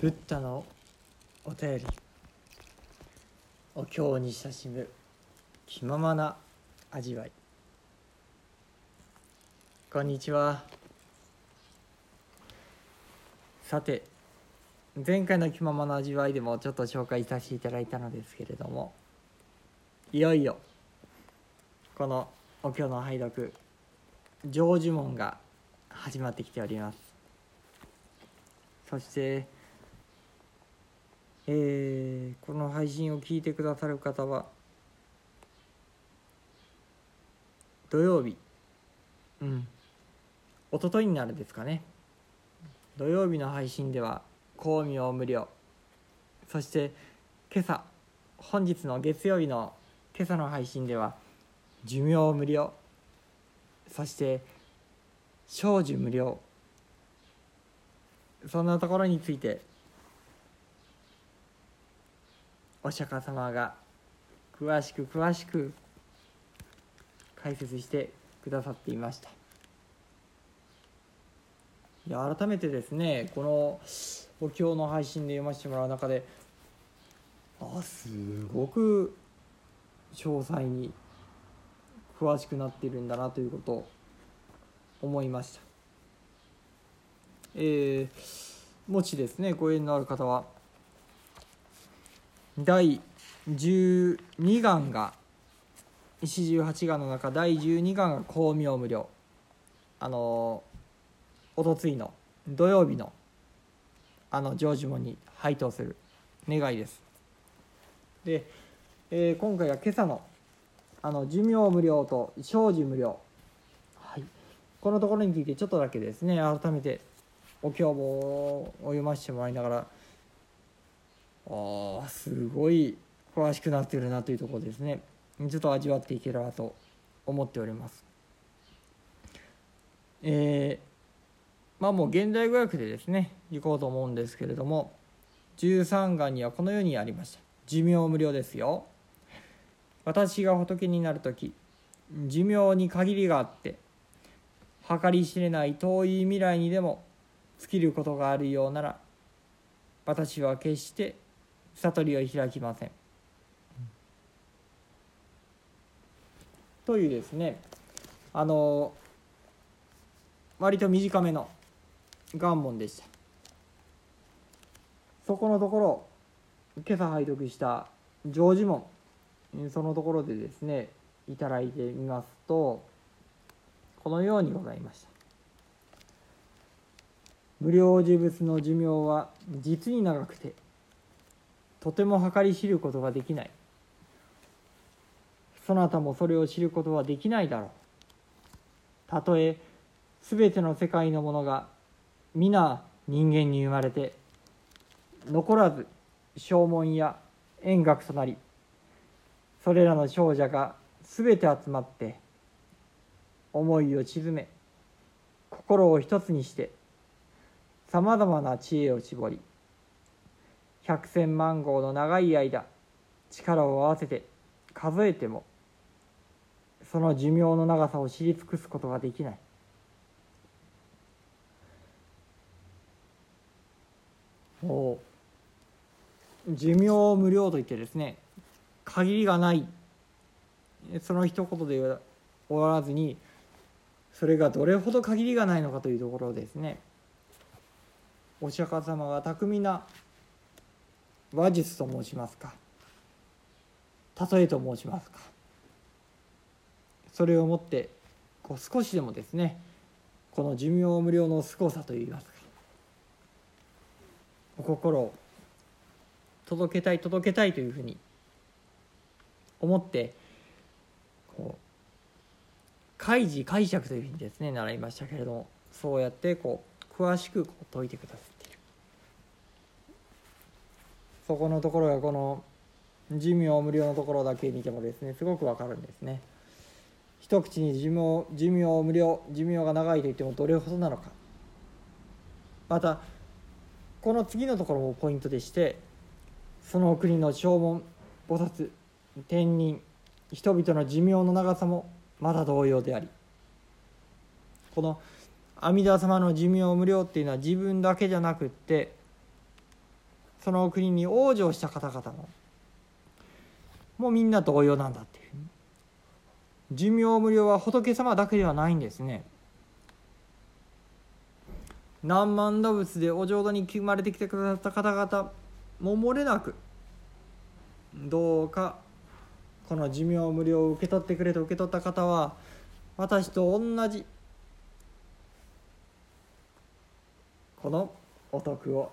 ブッダのお便りお経に親しむ気ままな味わい。こんにちは。さて前回の気ままな味わいでもちょっと紹介させていただいたのですけれどもいよいよこのお経の拝読成就門が始まってきております。そしてえーこの配信を聞いてくださる方は土曜日。うん。一昨日になるですかね。土曜日の配信では光明無料そして今朝本日の月曜日の今朝の配信では寿命無料そして長寿無料そんなところについてお釈迦様が詳しく詳しく解説してくださっていました。いや改めてですねこのお経の配信で読ませてもらう中であすごく詳細に詳しくなっているんだなということを思いました。えー、もしですねご縁のある方は第12願が四十八願の中第12願が光明無料あのおとついの土曜日のあの成就門に配当する願いです。で、えー今回は今朝のあの寿命無料と生寿無料はい。このところについてちょっとだけですね改めてお経を読ませてもらいながらあーすごい詳しくなってるなというところですね。ちょっと味わっていければと思っております。えーまあもう現代語訳でですねいこうと思うんですけれども13願にはこのようにありました。寿命無料ですよ。私が仏になる時寿命に限りがあって計り知れない遠い未来にでも尽きることがあるようなら私は決して悟りを開きません。というですねあの割と短めの願文でしたそこのところ今朝拝読した成就門そのところでですねいただいてみますとこのようにございました無料呪物の寿命は実に長くてとても計り知ることができない。そなたもそれを知ることはできないだろう。たとえ全ての世界のものが皆人間に生まれて残らず正門や円覚となりそれらの少女が全て集まって思いを鎮め心を一つにしてさまざまな知恵を絞り百千万号の長い間力を合わせて数えてもその寿命の長さを知り尽くすことができない。寿命無料といってですね限りがないその一言で終わらずにそれがどれほど限りがないのかというところですねお釈迦様が巧みな話術と申しますか。例えと申しますか。それをもってこう少しでもですねこの寿命無料の凄さといいますか。お心を届けたい届けたいというふうに思ってこう開示解釈というふうにですね習いましたけれどもそうやってこう詳しくこう説いてください。そこのところがこの寿命無料のところだけ見てもですねすごくわかるんですね。一口に寿命寿命無料寿命が長いといってもどれほどなのか。またこの次のところもポイントでしてその国の正門菩薩天人人々の寿命の長さもまだ同様でありこの阿弥陀様の寿命無料っていうのは自分だけじゃなくってその国に往生した方々ももうみんな同様なんだっていう。寿命無料は仏様だけではないんですね。何万動物でお浄土に生まれてきてくださった方々も漏れなくどうかこの寿命無料を受け取ってくれと受け取った方は私と同じこのお徳を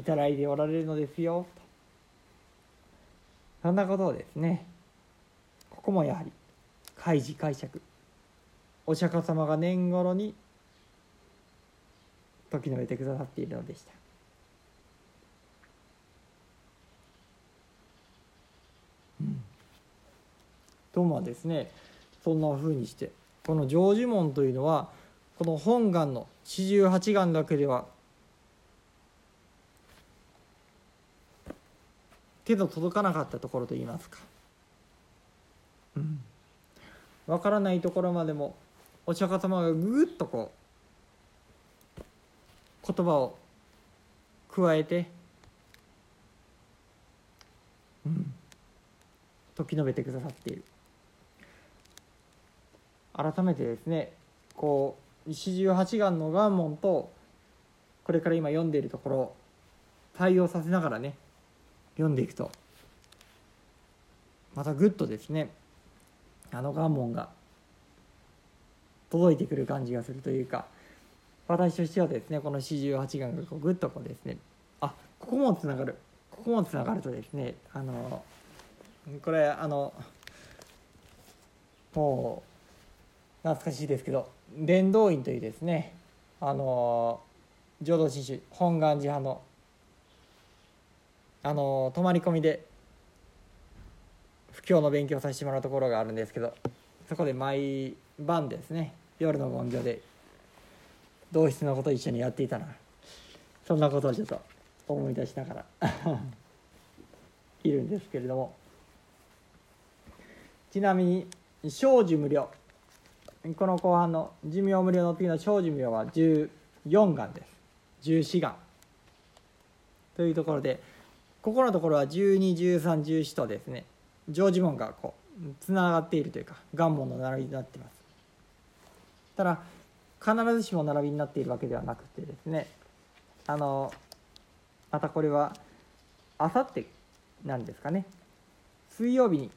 いただいておられるのですよそんなことをですねここもやはり開示解釈お釈迦様が年頃に時のめてくださっているのでしたど。うん、とまあですねそんなふうにしてこの成就門というのはこの本願の四十八願だけでは手の届かなかったところといいますか、うん、分からないところまでもお釈迦様がぐっとこう言葉を加えて、うん、時述べてくださっている。改めてですねこう四十八願の願文とこれから今読んでいるところ対応させながらね読んでいくと。またぐっとですねあの願文が届いてくる感じがするというか私としてはですねこの四十八願がこうぐっとこうですねあここもつながる。ここもつながるとですねあのこれあのもう懐かしいですけど伝道院というですねあの浄土真宗本願寺派のあの泊まり込みで布教の勉強させてもらうところがあるんですけどそこで毎晩ですね夜の盆行で同室のこと一緒にやっていたなそんなことをちょっと思い出しながら いるんですけれども。ちなみに生寿無料。この後半の寿命無料の次の生寿無料は14願です。14願というところでここのところは121314とですね常時門がこうつながっているというか願門の並びになっています。ただ必ずしも並びになっているわけではなくてですねあのまたこれはあさってなんですかね水曜日に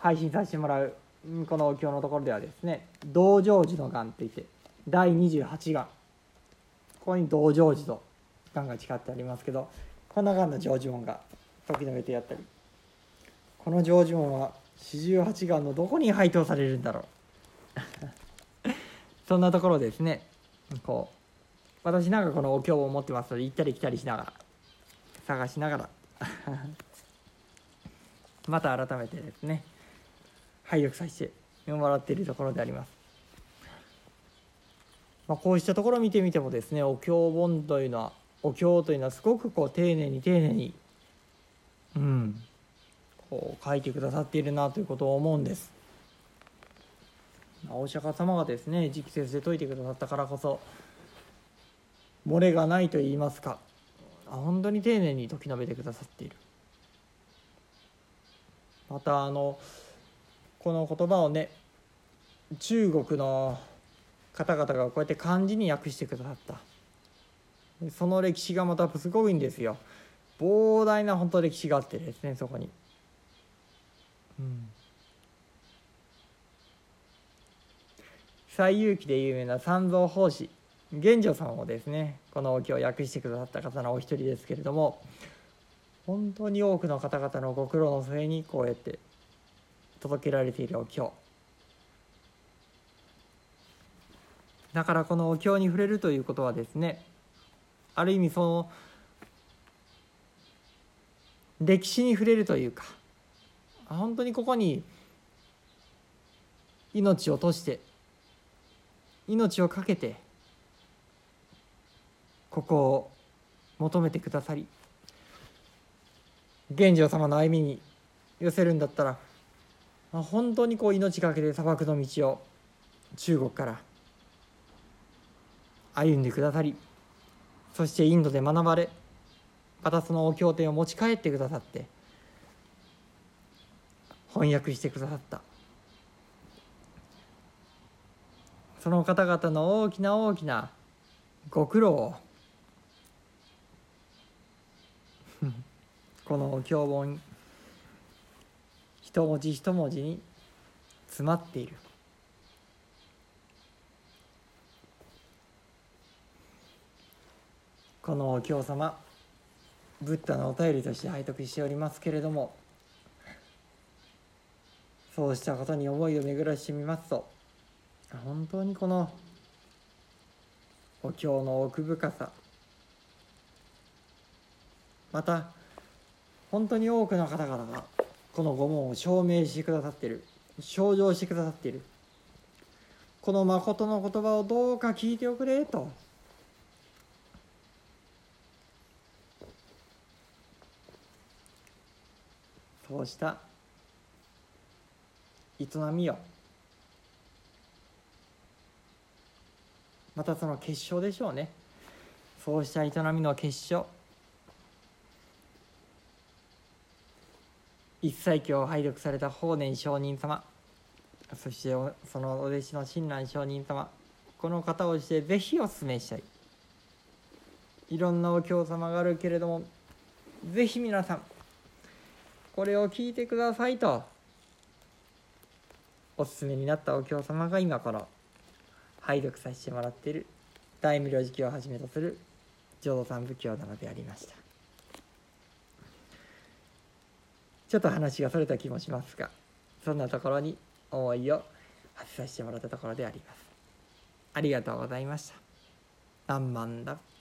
配信させてもらうこのお経のところではですね「道成寺の願」っていって第28願。ここに道成寺と願が誓ってありますけどこんな感じの成就音が時の上でやったりこの成就音は四十八願のどこに配当されるんだろう。そんなところですね。こう私なんかこのお経を持ってますので行ったり来たりしながら探しながら。また改めてですね拝読させてもらっているところであります。まあ、こうしたところを見てみてもですねお経本というのはお経というのはすごくこう丁寧に丁寧に、うん、こう書いてくださっているなということを思うんです。お釈迦様がですね直接で説いてくださったからこそ漏れがないと言いますか本当に丁寧に説き述べてくださっているまたあのこの言葉をね中国の方々がこうやって漢字に訳してくださったその歴史がまたすごいんですよ。膨大な本当歴史があってですねそこに。うん。西遊記で有名な三蔵法師玄奘さんをですねこのお経を訳してくださった方のお一人ですけれども本当に多くの方々のご苦労の末にこうやって届けられているお経。だからこのお経に触れるということはですねある意味その歴史に触れるというか本当にここに命を賭して命を懸けてここを求めてくださり玄奘様の歩みに寄せるんだったら本当にこう命懸けて砂漠の道を中国から歩んでくださりそしてインドで学ばれまたそのお経典を持ち帰ってくださって翻訳してくださった。その方々の大きな大きなご苦労を このお経本一文字一文字に詰まっている。このお経様ブッダのお便りとして拝読しておりますけれどもそうしたことに思いを巡らしてみますと本当にこのお経の奥深さまた本当に多くの方々がこの御門を証明してくださっている象徴してくださっているこの誠の言葉をどうか聞いておくれとそうした営みよ。またその結晶でしょうね。そうした営みの結晶。一切経を拝読された法然上人様。そしてそのお弟子の親鸞上人様。この方をしてぜひお勧めしたい。いろんなお経様があるけれどもぜひ皆さんこれを聞いてくださいと。おすすめになったお経様が今から拝読させてもらっている。大無量寿経をはじめとする浄土三部経なのでありました。ちょっと話がそれた気もしますがそんなところに思いを発させてもらったところであります。ありがとうございました。何万だ。